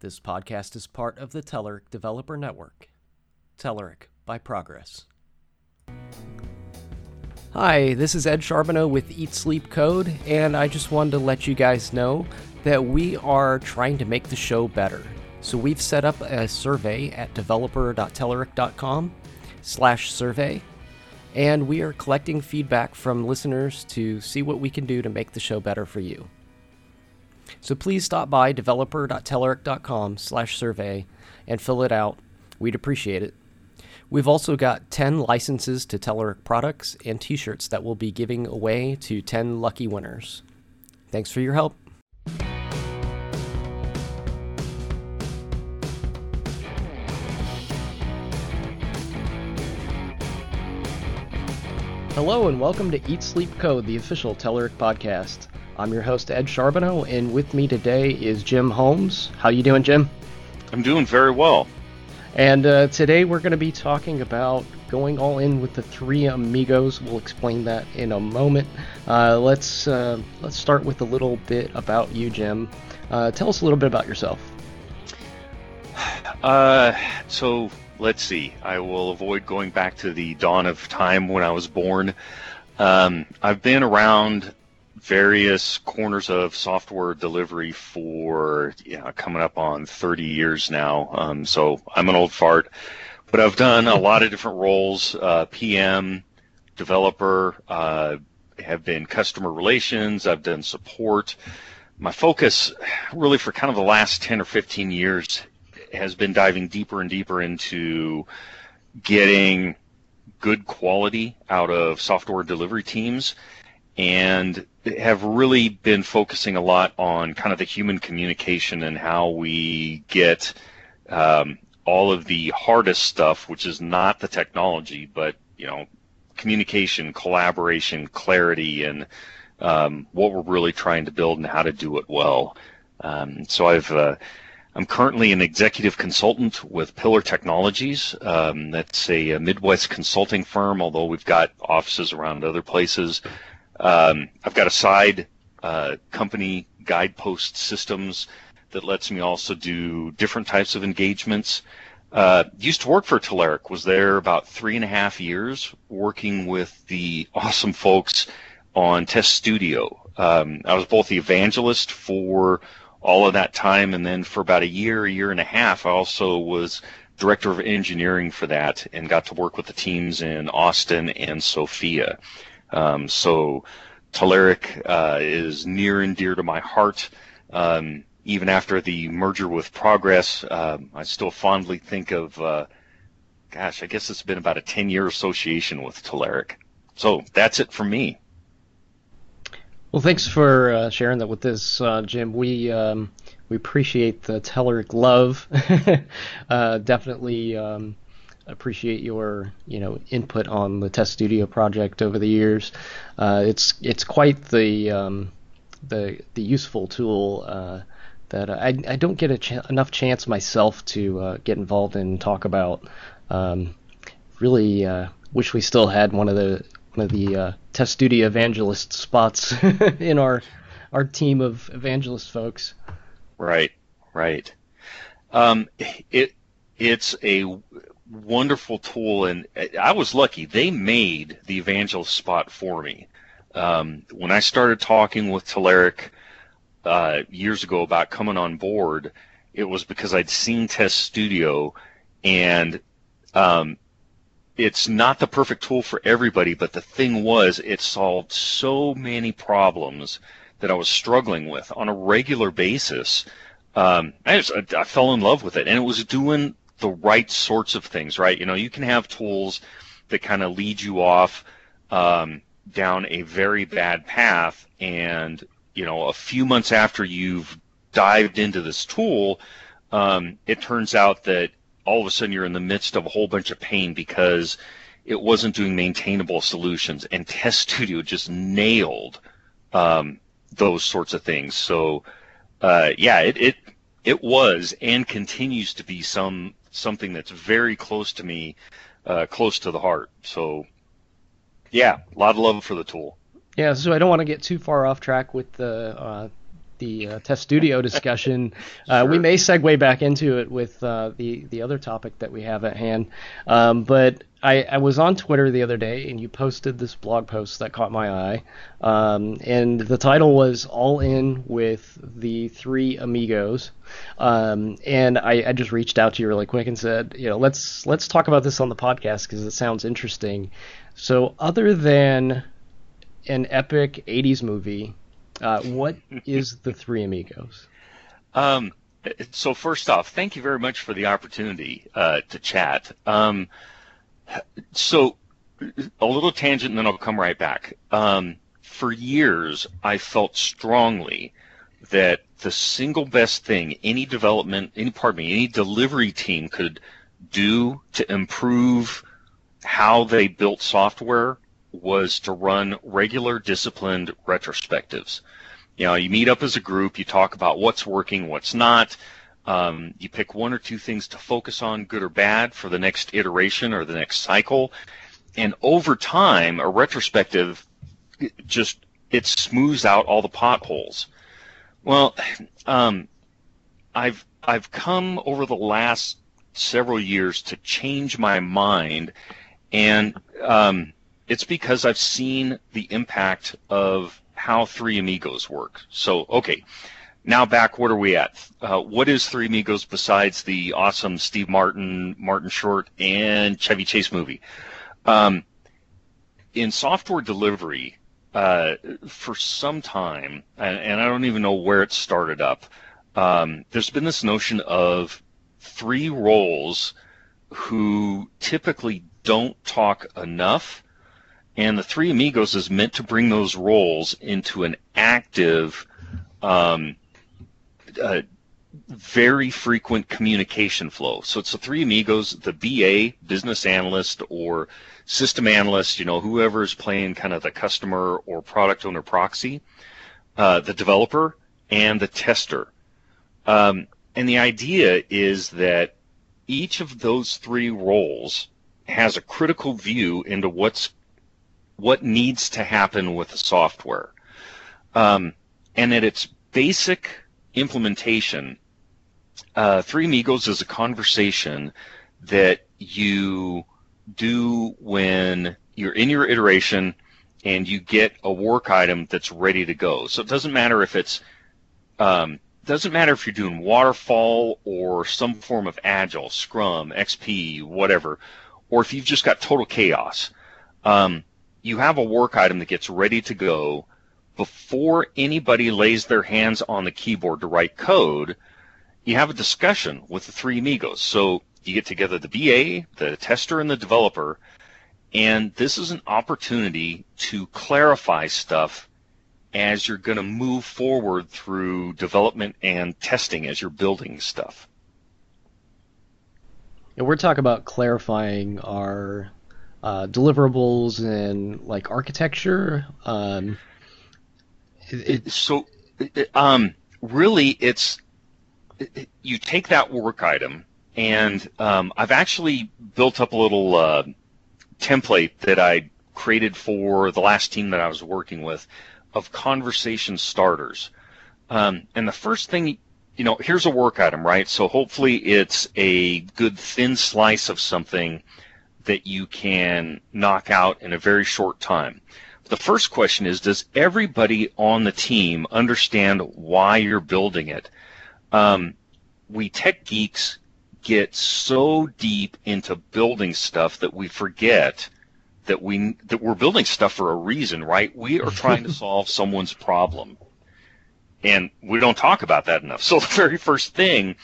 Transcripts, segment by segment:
This podcast is part of the Telerik Developer Network. Telerik by Progress. Hi, this is Ed Charbonneau with Eat Sleep Code, and I just wanted to let you guys know that we are trying to make the show better. So we've set up a survey at developer.telerik.com slash survey, and we are collecting feedback from listeners to see what we can do to make the show better for you. So please stop by developer.telerik.com slash survey and fill it out. We'd appreciate it. We've also got 10 licenses to Telerik products and t-shirts that we'll be giving away to 10 lucky winners. Thanks for your help. Hello and welcome to Eat Sleep Code, the official Telerik podcast. I'm your host Ed Charbonneau, and with me today is Jim Holmes. How you doing, Jim? I'm doing very well. And uh, today we're going to be talking about going all in with the three amigos. We'll explain that in a moment. Uh, let's uh, let's start with a little bit about you, Jim. Uh, tell us a little bit about yourself. Uh, so let's see. I will avoid going back to the dawn of time when I was born. Um, I've been around various corners of software delivery for yeah, coming up on 30 years now. Um, so I'm an old fart, but I've done a lot of different roles: uh, PM, developer, uh, have been customer relations. I've done support. My focus, really, for kind of the last 10 or 15 years, has been diving deeper and deeper into getting good quality out of software delivery teams and have really been focusing a lot on kind of the human communication and how we get um, all of the hardest stuff, which is not the technology, but you know, communication, collaboration, clarity, and um, what we're really trying to build and how to do it well. Um, so I've uh, I'm currently an executive consultant with Pillar Technologies. Um, that's a, a, Midwest consulting firm, although we've got offices around other places. Um, I've got a side uh, company, Guidepost Systems, that lets me also do different types of engagements. Uh, used to work for Telerik, was there about three and a half years working with the awesome folks on Test Studio. Um, I was both the evangelist for all of that time, and then for about a year, a year and a half, I also was director of engineering for that and got to work with the teams in Austin and Sofia. Um, so Telerik uh, is near and dear to my heart. Um, even after the merger with Progress, um, I still fondly think of, uh, gosh, I guess it's been about a 10 year association with Telerik. So that's it for me. Well, thanks for uh, sharing that with us, uh, Jim. We um, we appreciate the Telerik love. Uh, definitely um, appreciate your you know input on the Test Studio project over the years. Uh, it's it's quite the um, the the useful tool uh, that I, I don't get ch- enough chance myself to uh, get involved in and talk about. Um, really uh, wish we still had one of the one of the uh, Test Studio evangelist spots in our our team of evangelist folks. Right, right. Um, it it's a wonderful tool, and I was lucky. They made the evangelist spot for me. Um, when I started talking with Telerik uh, years ago about coming on board, it was because I'd seen Test Studio, and um, it's not the perfect tool for everybody. But the thing was, it solved so many problems that I was struggling with on a regular basis. Um, I, just, I, I fell in love with it, and it was doing the right sorts of things, right? You know, you can have tools that kind of lead you off um, down a very bad path, and you know, a few months after you've dived into this tool, um, it turns out that all of a sudden you're in the midst of a whole bunch of pain because it wasn't doing maintainable solutions, and Test Studio just nailed um, those sorts of things. So, uh, yeah, it, it it was and continues to be some something that's very close to me, uh, close to the heart. So, yeah, a lot of love for the tool. Yeah, so I don't want to get too far off track with the uh, the uh, test studio discussion, uh, sure. we may segue back into it with uh, the the other topic that we have at hand. Um, but I, I, was on Twitter the other day, and you posted this blog post that caught my eye, um, and the title was "All In with the Three Amigos," um, and I, I, just reached out to you really quick and said, you know, let's let's talk about this on the podcast because it sounds interesting. So, other than an epic '80s movie uh, what is the Three Amigos? Um, so first off, thank you very much for the opportunity uh, to chat. Um, so a little tangent, and then I'll come right back. Um, for years, I felt strongly that the single best thing any development, any pardon me, any delivery team could do to improve how they built software was to run regular disciplined retrospectives. You know, you meet up as a group, you talk about what's working, what's not. Um, you pick one or two things to focus on, good or bad, for the next iteration or the next cycle. And over time, a retrospective just it smooths out all the potholes. Well, um, I've I've come over the last several years to change my mind, and um, it's because I've seen the impact of how Three Amigos work. So, okay, now back, what are we at? Uh, what is Three Amigos besides the awesome Steve Martin, Martin Short, and Chevy Chase movie? Um, in software delivery, uh, for some time, and, and, I don't even know where it started up, um, there's been this notion of three roles who typically don't talk enough and the Three Amigos is meant to bring those roles into an active, um, uh, very frequent communication flow. So it's the Three Amigos, the BA, business analyst, or system analyst, you know, whoever is playing kind of the customer or product owner proxy, uh, the developer, and the tester. Um, and the idea is that each of those three roles has a critical view into what's what needs to happen with the software. Um, and at its basic implementation, uh, Three Amigos is a conversation that you do when you're in your iteration and you get a work item that's ready to go. So it doesn't matter if it's um, doesn't matter if you're doing waterfall or some form of agile, Scrum, XP, whatever, or if you've just got total chaos. Um, you have a work item that gets ready to go before anybody lays their hands on the keyboard to write code. You have a discussion with the three amigos. So you get together the BA, the tester, and the developer, and this is an opportunity to clarify stuff as you're going to move forward through development and testing as you're building stuff. We're talking about clarifying our uh, deliverables and like architecture. Um, it, so, um, really, it's it, you take that work item, and um, I've actually built up a little uh, template that I created for the last team that I was working with of conversation starters. Um, and the first thing, you know, here's a work item, right? So hopefully it's a good thin slice of something that you can knock out in a very short time. The first question is Does everybody on the team understand why you're building it? Um, we tech geeks get so deep into building stuff that we forget that we that we're building stuff for a reason, right? We are trying to solve someone's problem. And we don't talk about that enough. So the very first thing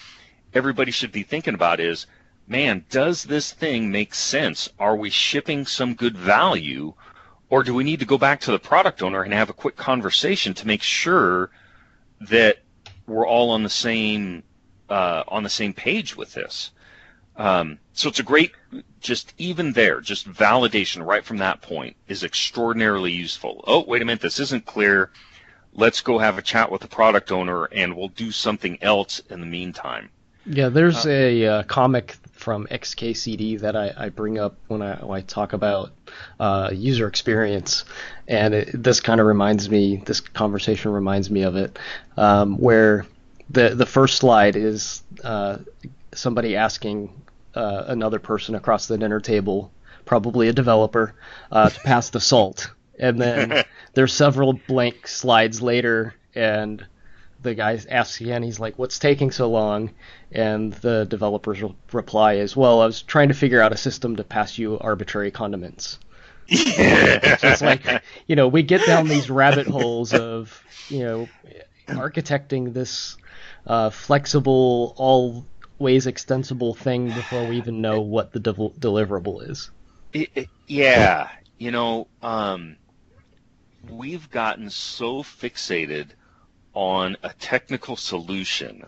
everybody should be thinking about is man, does this thing make sense? Are we shipping some good value? Or do we need to go back to the product owner and have a quick conversation to make sure that we're all on the same uh, on the same page with this? Um, so it's a great, just even there, just validation right from that point is extraordinarily useful. Oh, wait a minute, this isn't clear. Let's go have a chat with the product owner and we'll do something else in the meantime. Yeah, there's uh, a uh, comic from XKCD that I, I, bring up when I, when I talk about uh, user experience, and it, this kind of reminds me. This conversation reminds me of it, um, where the the first slide is uh, somebody asking uh, another person across the dinner table, probably a developer, uh, to pass the salt, and then there's several blank slides later, and the guy asks again, he's like, "What's taking so long?" And the developers reply as well. I was trying to figure out a system to pass you arbitrary condiments. Yeah. it's like you know we get down these rabbit holes of you know architecting this uh, flexible, always extensible thing before we even know what the de- deliverable is. It, it, yeah, you know, um, we've gotten so fixated on a technical solution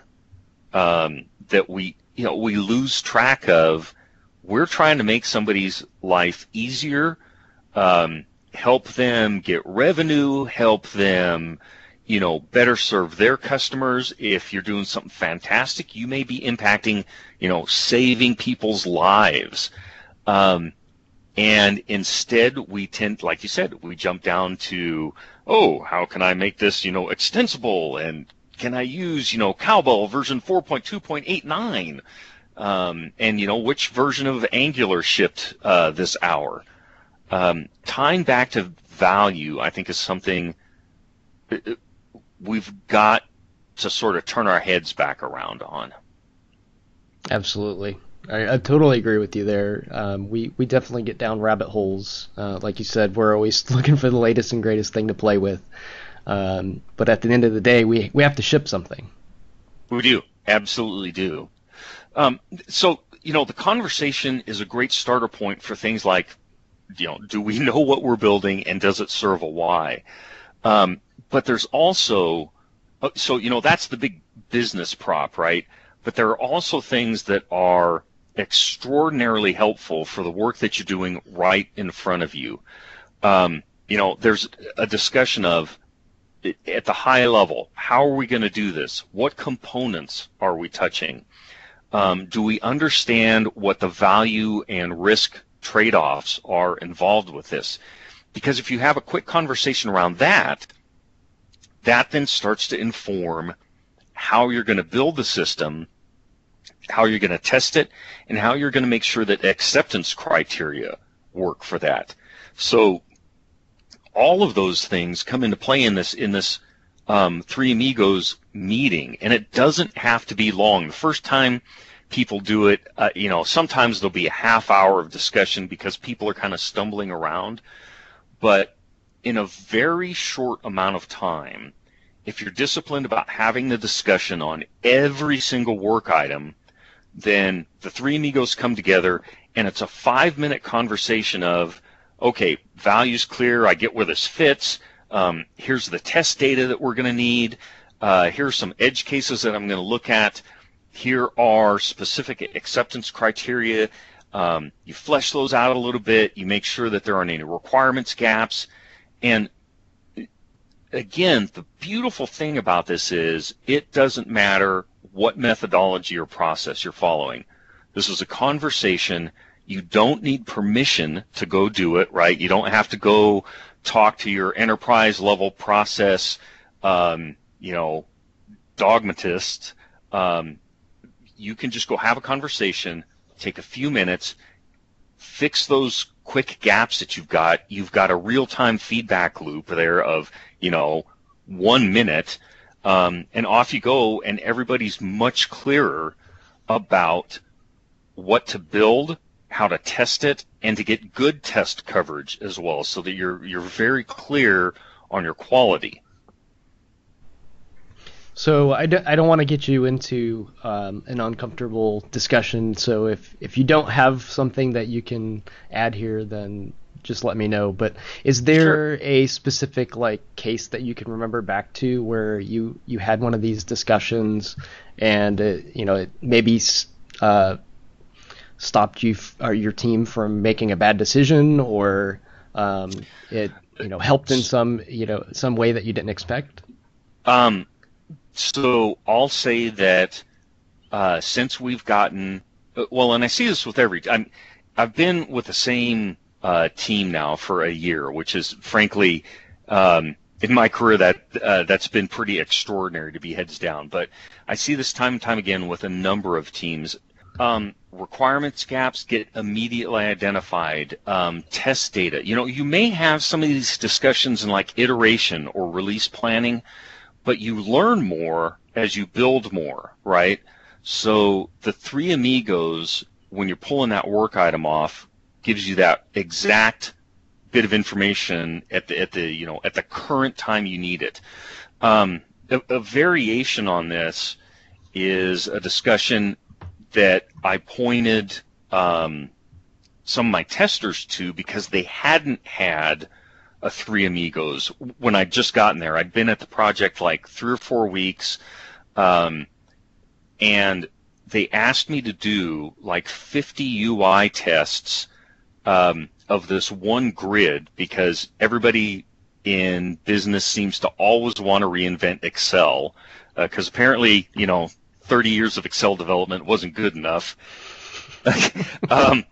um, that we you know we lose track of. We're trying to make somebody's life easier um, help them get revenue help them you know better serve their customers. If you're doing something fantastic you may be impacting you know saving people's lives. Um, and instead we tend like you said we jump down to oh, how can I make this, you know, extensible and can I use, you know, Cowbell version 4.2.89? Um, and, you know, which version of Angular shipped uh, this hour? Um, tying back to value, I think, is something uh, uh, we've got to sort of turn our heads back around on. Absolutely. I, I, totally agree with you there. Um, we we definitely get down rabbit holes. Uh, like you said, we're always looking for the latest and greatest thing to play with. Um, but at the end of the day, we we have to ship something. We do, absolutely do. Um, so you know, the conversation is a great starter point for things like, you know, do we know what we're building and does it serve a why? Um, but there's also, uh, so you know, that's the big business prop, right? But there are also things that are extraordinarily helpful for the work that you're doing right in front of you. Um, you know, there's a discussion of at the high level, how are we going to do this? What components are we touching? Um, do we understand what the value and risk trade-offs are involved with this? Because if you have a quick conversation around that, that then starts to inform how you're going to build the system how you're going to test it, and how you're going to make sure that acceptance criteria work for that. So all of those things come into play in this in this um, Three Amigos meeting, and it doesn't have to be long. The first time people do it, uh, you know, sometimes there'll be a half hour of discussion because people are kind of stumbling around, but in a very short amount of time, if you're disciplined about having the discussion on every single work item, then the three amigos come together and it's a five minute conversation of, okay, values clear. I get where this fits. Um, here's the test data that we're going to need. Uh, here are some edge cases that I'm going to look at. Here are specific acceptance criteria. Um, you flesh those out a little bit. You make sure that there aren't any requirements gaps. And again, the beautiful thing about this is it doesn't matter what methodology or process you're following. This is a conversation. You don't need permission to go do it, right? You don't have to go talk to your enterprise level process, um, you know, dogmatist. Um, you can just go have a conversation, take a few minutes, fix those quick gaps that you've got. You've got a real time feedback loop there of, you know, one minute um, and off you go, and everybody's much clearer about what to build, how to test it, and to get good test coverage as well, so that you're you're very clear on your quality. So I don't want to get you into um, an uncomfortable discussion. So if if you don't have something that you can add here, then just let me know. But is there sure. a specific like case that you can remember back to where you you had one of these discussions and it, you know it maybe uh, stopped you f- or your team from making a bad decision or um, it you know helped in some you know some way that you didn't expect? Um, so I'll say that uh, since we've gotten uh, well, and I see this with every. I'm, I've been with the same uh, team now for a year, which is frankly um, in my career that uh, that's been pretty extraordinary to be heads down. But I see this time and time again with a number of teams. Um, requirements gaps get immediately identified. Um, test data. You know, you may have some of these discussions in like iteration or release planning, but you learn more as you build more, right? So the three amigos, when you're pulling that work item off, gives you that exact bit of information at the at the you know at the current time you need it. Um, a, a variation on this is a discussion that I pointed um, some of my testers to because they hadn't had a Three Amigos when I'd just gotten there. I'd been at the project like three or four weeks. Um, and they asked me to do like 50 UI tests um, of this one grid because everybody in business seems to always want to reinvent Excel because uh, apparently, you know, 30 years of Excel development wasn't good enough. um,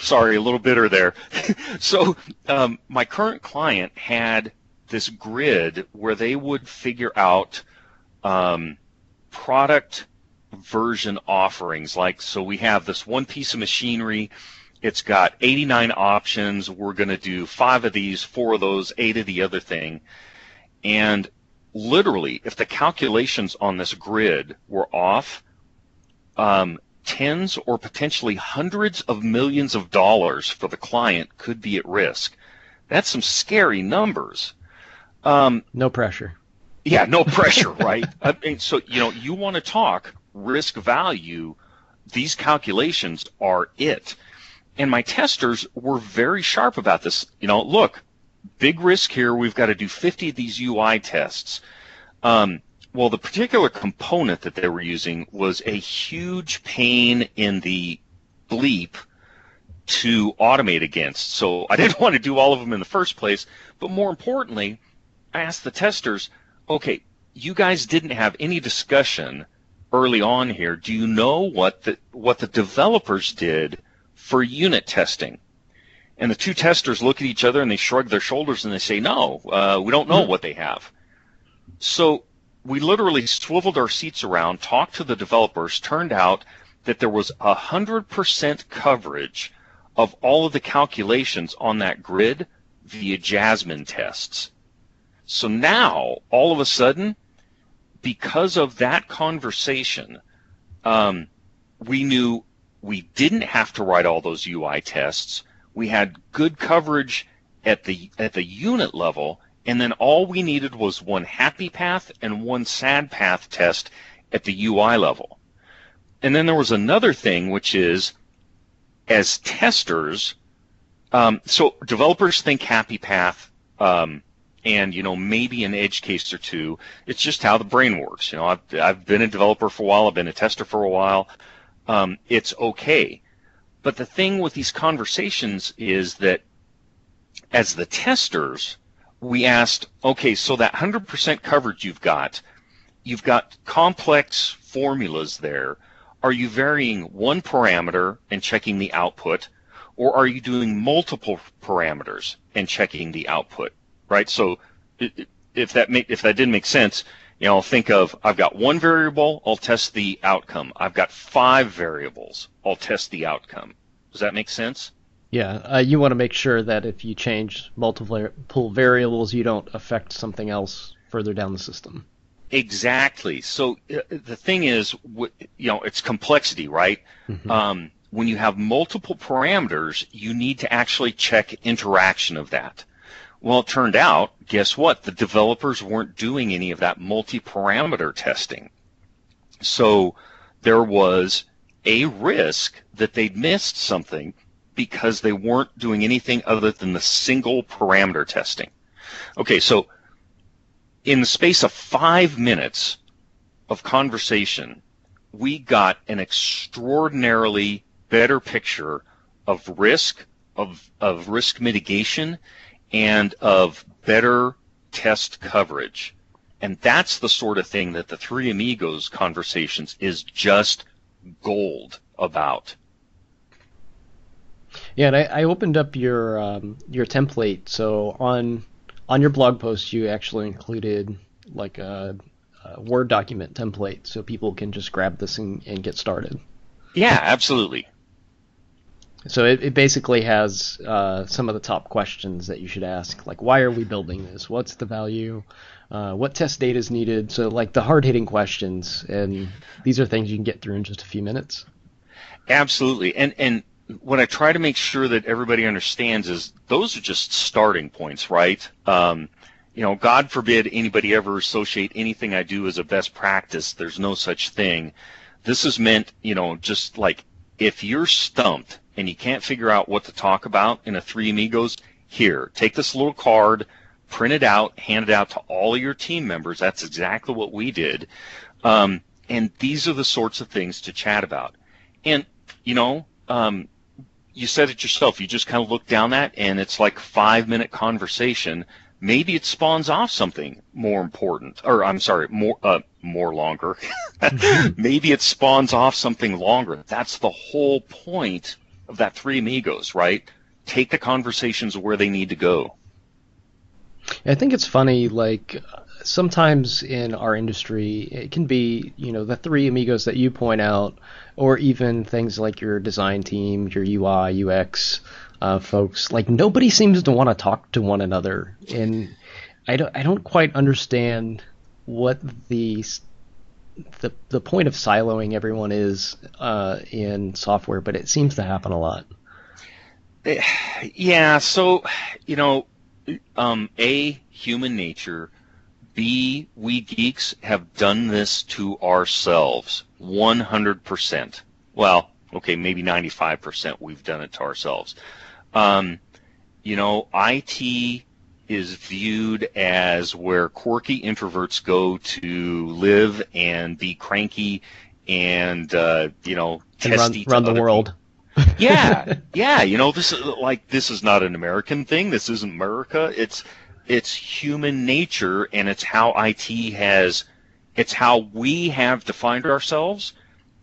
sorry, a little bitter there. so um, my current client had this grid where they would figure out um, product version offerings. Like, so we have this one piece of machinery. It's got 89 options. We're going to do five of these, four of those, eight of the other thing. And literally, if the calculations on this grid were off, um, tens or potentially hundreds of millions of dollars for the client could be at risk. That's some scary numbers. Um, no pressure. Yeah, no pressure, right? I mean, so you know, you want to talk risk value, these calculations are it. And my testers were very sharp about this. You know, look, big risk here. We've got to do 50 of these UI tests. Um, well, the particular component that they were using was a huge pain in the bleep to automate against. So I didn't want to do all of them in the first place. But more importantly, I asked the testers, okay, you guys didn't have any discussion early on here, do you know what the what the developers did for unit testing? And the two testers look at each other and they shrug their shoulders and they say, "No, uh, we don't know mm-hmm. what they have." So we literally swiveled our seats around, talked to the developers. Turned out that there was a hundred percent coverage of all of the calculations on that grid via Jasmine tests. So now, all of a sudden, because of that conversation, um, we knew we didn't have to write all those UI tests. We had good coverage at the at the unit level, and then all we needed was one happy path and one sad path test at the UI level. And then there was another thing, which is as testers, um, so developers think happy path um, and you know maybe an edge case or two. It's just how the brain works. You know, I've I've been a developer for a while. I've been a tester for a while. Um, it's okay, but the thing with these conversations is that as the testers, we asked, okay, so that 100% coverage you've got, you've got complex formulas there. Are you varying one parameter and checking the output, or are you doing multiple parameters and checking the output? right? So if that if that didn't make sense, you know, think of I've got one variable, I'll test the outcome. I've got five variables, I'll test the outcome. Does that make sense? Yeah, uh, you want to make sure that if you change multiple variables, you don't affect something else further down the system. Exactly. So uh, the thing is, you know, it's complexity, right? Mm-hmm. Um, when you have multiple parameters, you need to actually check interaction of that. Well, it turned out, guess what? The developers weren't doing any of that multi-parameter testing. So there was a risk that they'd missed something because they weren't doing anything other than the single parameter testing. Okay, so in the space of five minutes of conversation, we got an extraordinarily better picture of risk, of, of risk mitigation, and of better test coverage. And that's the sort of thing that the Three Amigos conversations is just gold about. Yeah, and I, I opened up your um, your template. So on on your blog post, you actually included like a, a Word document template, so people can just grab this and, and get started. Yeah, absolutely. So it, it basically has uh, some of the top questions that you should ask, like why are we building this? What's the value? Uh, what test data is needed? So like the hard hitting questions, and these are things you can get through in just a few minutes. Absolutely, and and what I try to make sure that everybody understands is those are just starting points, right? Um, you know, God forbid anybody ever associate anything I do as a best practice. There's no such thing. This is meant, you know, just like if you're stumped and you can't figure out what to talk about in a Three Amigos, here, take this little card, print it out, hand it out to all your team members. That's exactly what we did. Um, and these are the sorts of things to chat about. And, you know, um, you said it yourself. You just kind of look down that, and it's like five minute conversation. Maybe it spawns off something more important, or I'm sorry, more uh, more longer. Maybe it spawns off something longer. That's the whole point of that three amigos, right? Take the conversations where they need to go. I think it's funny, like sometimes in our industry, it can be, you know, the three amigos that you point out, or even things like your design team, your UI, UX uh, folks. Like nobody seems to want to talk to one another, and I don't, I don't quite understand what the the the point of siloing everyone is uh, in software, but it seems to happen a lot. Yeah, so you know, um, a human nature B, we geeks have done this to ourselves 100%. Well, okay, maybe 95% we've done it to ourselves. Um, you know, IT is viewed as where quirky introverts go to live and be cranky and, uh, you know, testy run, run the world. yeah, yeah. You know, this is like this is not an American thing. This isn't America. It's it's human nature and it's how IT has, it's how we have defined ourselves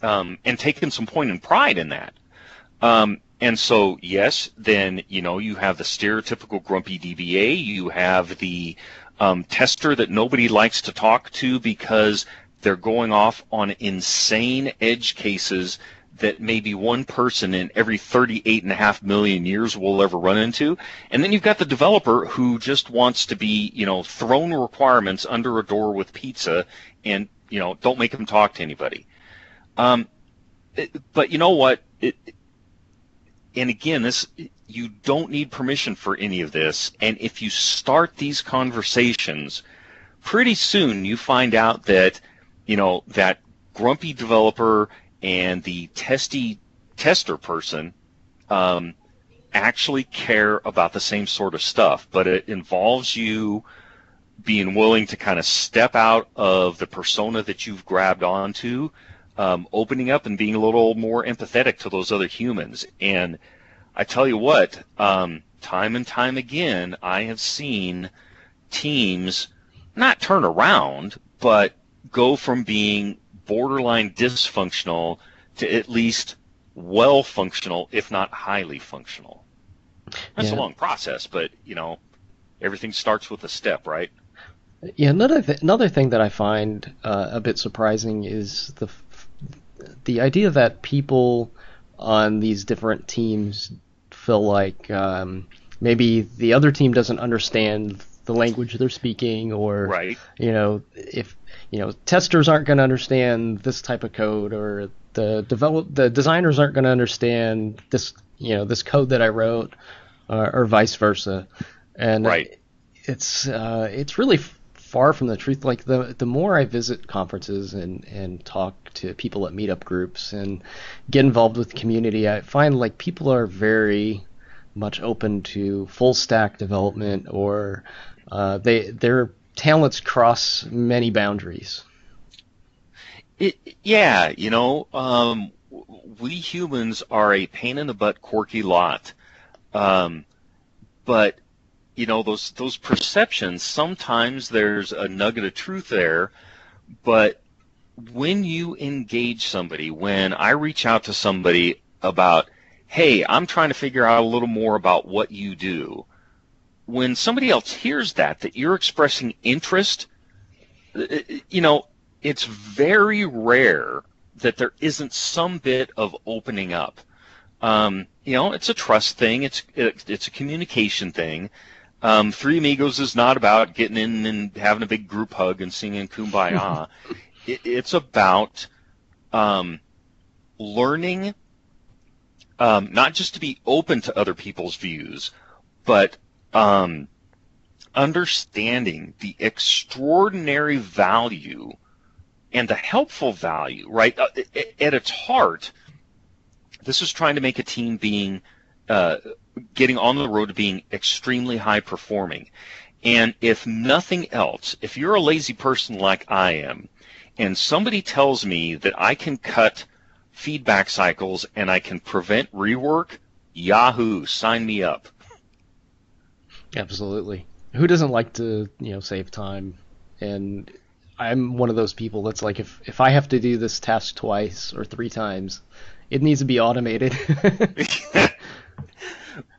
um, and taken some point in pride in that. Um, and so, yes, then, you know, you have the stereotypical grumpy DBA, you have the um, tester that nobody likes to talk to because they're going off on insane edge cases that maybe one person in every 38 and a half million years will ever run into. And then you've got the developer who just wants to be, you know, thrown requirements under a door with pizza and, you know, don't make them talk to anybody. Um, it, but you know what? It, and again, this, you don't need permission for any of this. And if you start these conversations, pretty soon you find out that, you know, that grumpy developer and the testy tester person um, actually care about the same sort of stuff, but it involves you being willing to kind of step out of the persona that you've grabbed onto, um, opening up and being a little more empathetic to those other humans. And I tell you what, um, time and time again, I have seen teams not turn around, but go from being borderline dysfunctional to at least well functional, if not highly functional. That's yeah. a long process, but you know, everything starts with a step, right? Yeah, another th- another thing that I find uh, a bit surprising is the f- the idea that people on these different teams feel like um, maybe the other team doesn't understand the language they're speaking, or right. you know, if you know testers aren't going to understand this type of code or the develop the designers aren't going to understand this you know this code that I wrote uh, or vice versa and right. it's uh, it's really far from the truth like the the more I visit conferences and and talk to people at meetup groups and get involved with the community I find like people are very much open to full stack development or uh, they they're talents cross many boundaries. It, yeah, you know, um, we humans are a pain in the butt, quirky lot. Um, but you know those those perceptions. Sometimes there's a nugget of truth there, but when you engage somebody, when I reach out to somebody about, hey, I'm trying to figure out a little more about what you do, when somebody else hears that, that you're expressing interest, uh, you know, it's very rare that there isn't some bit of opening up. Um, you know, it's a trust thing. It's it, it's a communication thing. Um, Three Amigos is not about getting in and having a big group hug and singing "Kumbaya." it, it's about um, learning, um, not just to be open to other people's views, but um, understanding the extraordinary value and the helpful value, right? Uh, at its heart, this is trying to make a team being uh, getting on the road to being extremely high performing. And if nothing else, if you're a lazy person like I am, and somebody tells me that I can cut feedback cycles and I can prevent rework, Yahoo, sign me up. Absolutely. Who doesn't like to, you know, save time? And I'm one of those people that's like, if if I have to do this task twice or three times, it needs to be automated.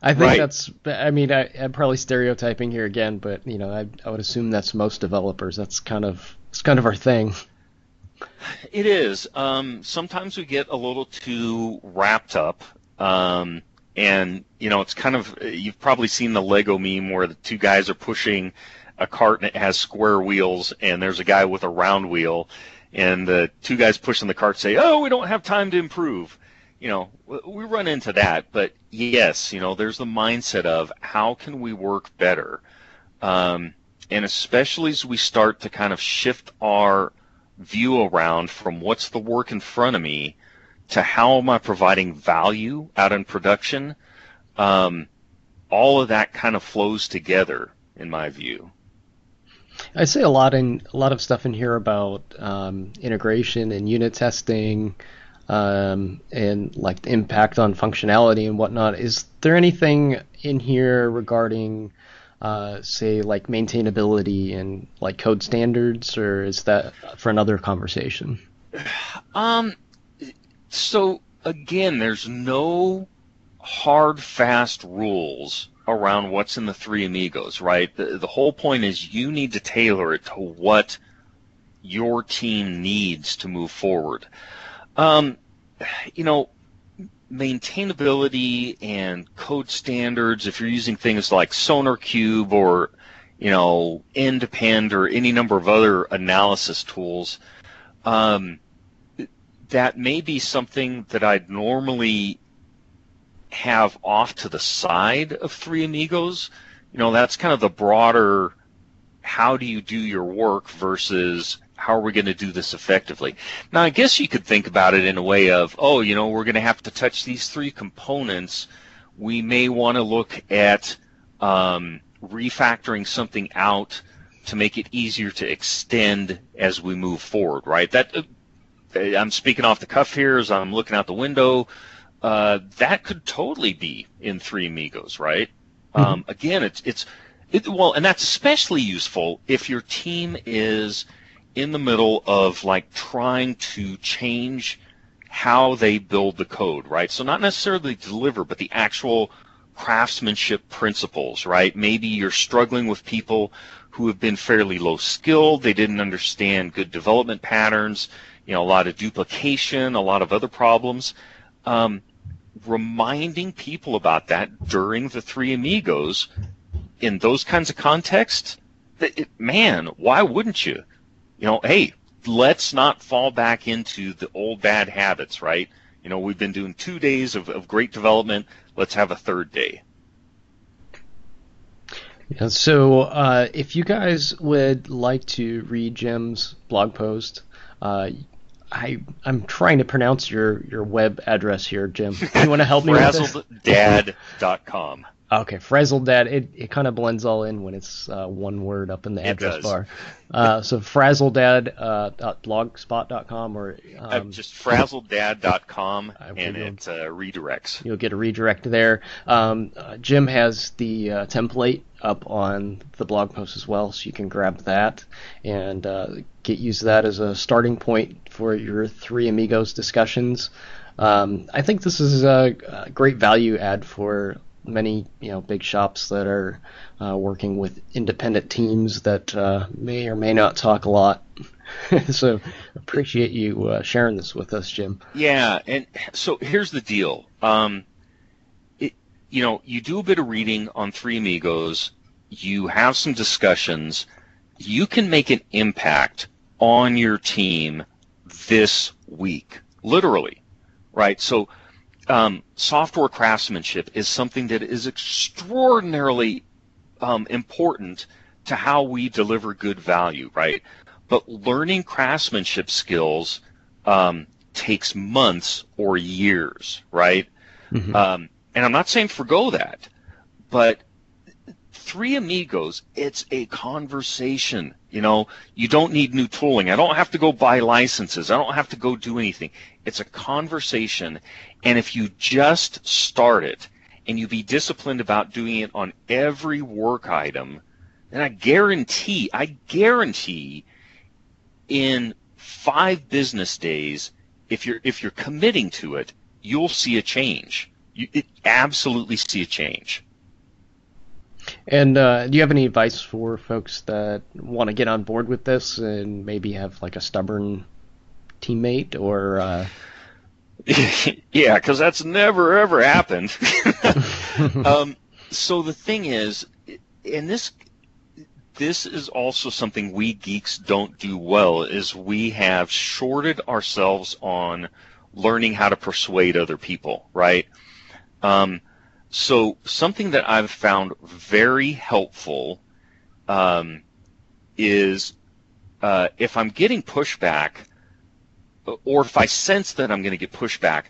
I think right. that's. I mean, I, am probably stereotyping here again, but you know, I, I would assume that's most developers. That's kind of it's kind of our thing. It is. Um, sometimes we get a little too wrapped up, um, and you know, it's kind of. You've probably seen the Lego meme where the two guys are pushing a cart and it has square wheels, and there's a guy with a round wheel, and the two guys pushing the cart say, "Oh, we don't have time to improve." You know, we run into that, but yes, you know, there's the mindset of how can we work better, um, and especially as we start to kind of shift our view around from what's the work in front of me to how am I providing value out in production. Um, all of that kind of flows together, in my view. I say a lot in a lot of stuff in here about um, integration and unit testing, um, and like the impact on functionality and whatnot. Is there anything in here regarding, uh, say, like maintainability and like code standards, or is that for another conversation? Um. So again, there's no hard, fast rules around what's in the three amigos, right? The, the whole point is you need to tailor it to what your team needs to move forward. Um, you know, maintainability and code standards, if you're using things like SonarQube or, you know, Ndepend or any number of other analysis tools, um, that may be something that I'd normally have off to the side of Three Amigos. You know, that's kind of the broader how do you do your work versus how are we going to do this effectively? Now, I guess you could think about it in a way of, oh, you know, we're going to have to touch these three components. We may want to look at um, refactoring something out to make it easier to extend as we move forward, right? That uh, I'm speaking off the cuff here as I'm looking out the window uh, that could totally be in Three Amigos, right? Mm-hmm. Um, again, it's it's it, well, and that's especially useful if your team is in the middle of like trying to change how they build the code, right? So not necessarily deliver, but the actual craftsmanship principles, right? Maybe you're struggling with people who have been fairly low skilled, they didn't understand good development patterns, you know, a lot of duplication, a lot of other problems. Um, reminding people about that during the Three Amigos in those kinds of contexts, man, why wouldn't you? You know, hey, let's not fall back into the old bad habits, right? You know, we've been doing two days of, of great development. Let's have a third day. Yeah, so uh, if you guys would like to read Jim's blog post, uh, I I'm trying to pronounce your your web address here, Jim. You want to help me? Frazzleddad.com. Okay, Frazzled Dad. It, it kind of blends all in when it's uh, one word up in the address bar. Uh, so frazzleddad uh, blogspot.com or uh, um, uh, just frazzleddad.com and it uh, redirects. You'll get a redirect there. Um, uh, Jim has the uh, template up on the blog post as well, so you can grab that and get use that as a starting point for your three amigos discussions. Um, I think this is a, a great value add for many you know big shops that are uh, working with independent teams that uh, may or may not talk a lot. so appreciate you uh, sharing this with us, Jim. Yeah, and so here's the deal. Um, it, you know, you do a bit of reading on Three Amigos. You have some discussions. You can make an impact on your team this week, literally, right? So um, software craftsmanship is something that is extraordinarily um, important to how we deliver good value, right? But learning craftsmanship skills um, takes months or years, right? Mm-hmm. Um, and I'm not saying forego that, but Three Amigos, it's a conversation. You know, you don't need new tooling. I don't have to go buy licenses. I don't have to go do anything. It's a conversation. And if you just start it and you be disciplined about doing it on every work item, then I guarantee, I guarantee in five business days, if you're, if you're committing to it, you'll see a change. You absolutely see a change. And uh, do you have any advice for folks that want to get on board with this and maybe have like a stubborn teammate or? Uh... yeah, because that's never ever happened. um, so the thing is, and this this is also something we geeks don't do well is we have shorted ourselves on learning how to persuade other people, right? Um, so something that I've found very helpful um, is uh, if I'm getting pushback, or if I sense that I'm going to get pushback,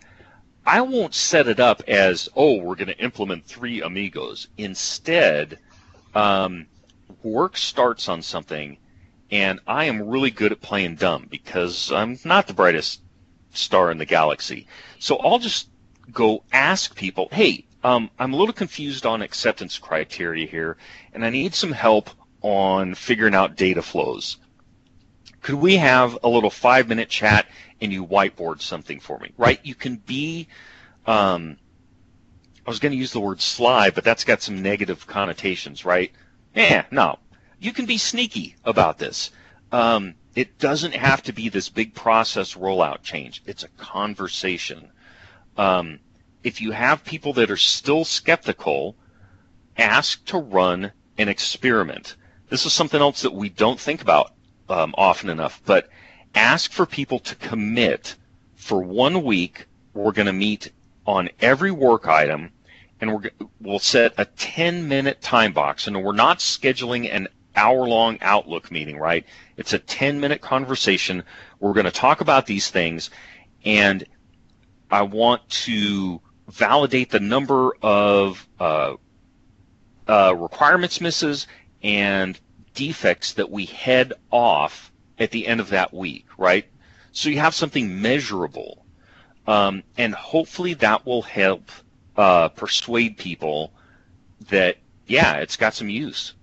I won't set it up as, oh, we're going to implement three amigos. Instead, um, work starts on something, and I am really good at playing dumb because I'm not the brightest star in the galaxy. So I'll just go ask people, hey, um, I'm a little confused on acceptance criteria here, and I need some help on figuring out data flows. Could we have a little five minute chat and you whiteboard something for me, right? You can be, um, I was going to use the word sly, but that's got some negative connotations, right? Yeah, no. You can be sneaky about this. Um, it doesn't have to be this big process rollout change. It's a conversation. Um, if you have people that are still skeptical, ask to run an experiment. This is something else that we don't think about um, often enough, but ask for people to commit for one week. We're going to meet on every work item and we will set a 10 minute time box. And we're not scheduling an hour long Outlook meeting, right? It's a 10 minute conversation. We're going to talk about these things and I want to validate the number of uh, uh, requirements misses and defects that we head off at the end of that week, right? So you have something measurable. Um, and hopefully that will help uh, persuade people that, yeah, it's got some use.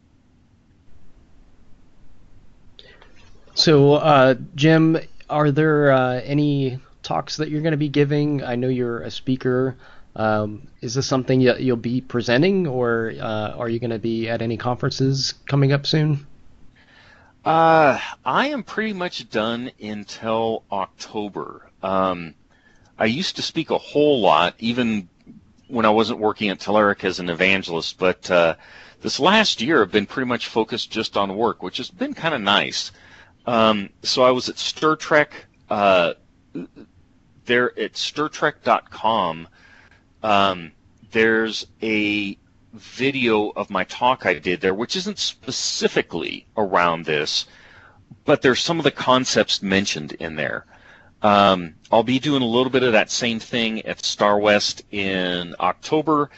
So, uh, Jim, are there uh, any talks that you're going to be giving? I know you're a speaker. Um, is this something you'll be presenting, or uh, are you going to be at any conferences coming up soon? Uh, I am pretty much done until October. Um, I used to speak a whole lot, even when I wasn't working at Telerik as an evangelist, but uh, this last year I've been pretty much focused just on work, which has been kind of nice. Um, so I was at Stir Trek, uh, there at StirTrek.com um, there's a video of my talk I did there, which isn't specifically around this, but there's some of the concepts mentioned in there. Um, I'll be doing a little bit of that same thing at Star West in October,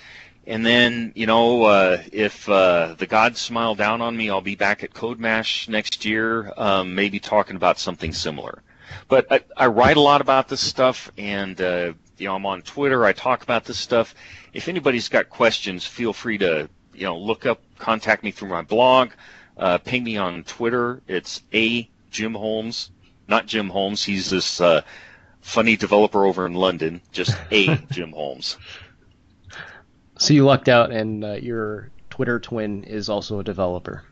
And then, you know, uh, if uh, the gods smile down on me, I'll be back at CodeMash next year, um, maybe talking about something similar. But I, I write a lot about this stuff, and uh, you know, I'm on Twitter. I talk about this stuff. If anybody's got questions, feel free to you know look up, contact me through my blog, uh, ping me on Twitter. It's a Jim Holmes, not Jim Holmes. He's this uh, funny developer over in London. Just a Jim Holmes. So you lucked out, and uh, your Twitter twin is also a developer.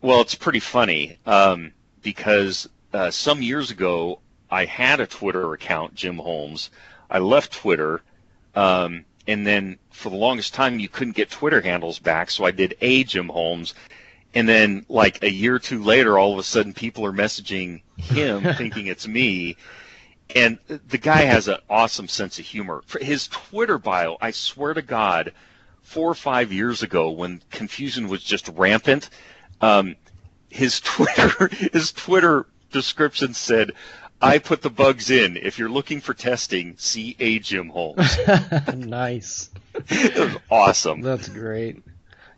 Well, it's pretty funny um, because uh, some years ago I had a Twitter account, Jim Holmes. I left Twitter, um, and then for the longest time you couldn't get Twitter handles back, so I did a Jim Holmes. And then, like a year or two later, all of a sudden people are messaging him thinking it's me. And the guy has an awesome sense of humor. For his Twitter bio, I swear to God, four or five years ago, when confusion was just rampant, um, his Twitter his Twitter description said, "I put the bugs in. If you're looking for testing, see a Jim Holmes." nice. it was awesome. That's great.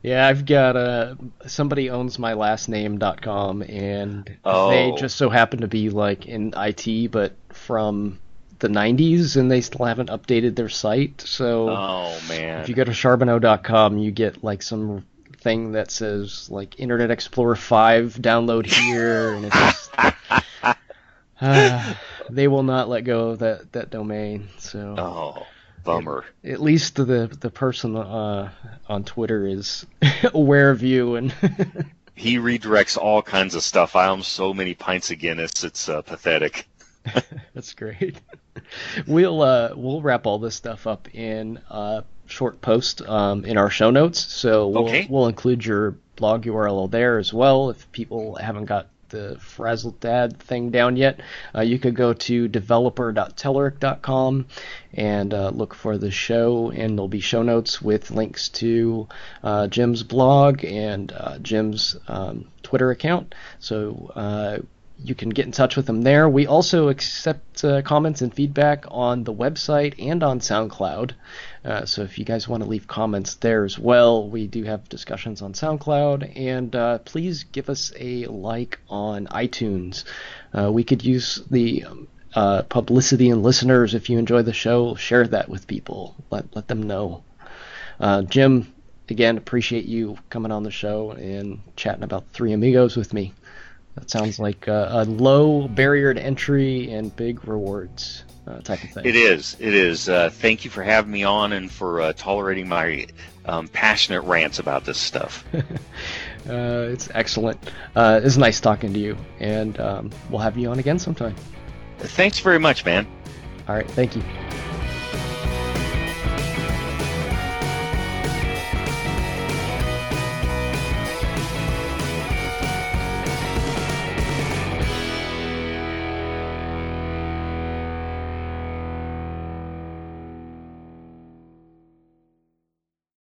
Yeah, I've got a somebody owns my last name.com and Oh. they just so happen to be like in IT but from the 90s and they still haven't updated their site. So Oh man. if you go to charbonneau.com, you get like some thing that says like Internet Explorer 5 download here and it's just Ah, they will not let go of that that domain. So oh, bummer. at least the the person uh, on Twitter is aware of you and He redirects all kinds of stuff. I own so many pints of Guinness. It's uh, pathetic. that's great. We'll uh, we'll wrap all this stuff up in a short post um, in our show notes. So we'll Okay. we'll include your blog URL there as well. If people haven't got the frazzleddad thing down yet, uh, you could go to developer.telerik.com and uh, look for the show, and there'll be show notes with links to uh, Jim's blog and uh, Jim's um, Twitter account. So uh, you can get in touch with him there. We also accept uh, comments and feedback on the website and on SoundCloud. Uh, so if you guys want to leave comments there as well, we do have discussions on SoundCloud. And uh, please give us a like on iTunes. Uh, we could use the um, uh, publicity and listeners. If you enjoy the show, share that with people. Let let them know. Uh, Jim, again, appreciate you coming on the show and chatting about Three Amigos with me. That sounds like a, a low barrier to entry and big rewards uh, type of thing. It is. It is. Uh, thank you for having me on and for uh, tolerating my um, passionate rants about this stuff. Uh, it's excellent. Uh, it's nice talking to you, and um, we'll have you on again sometime. Thanks very much, man. All right, thank you.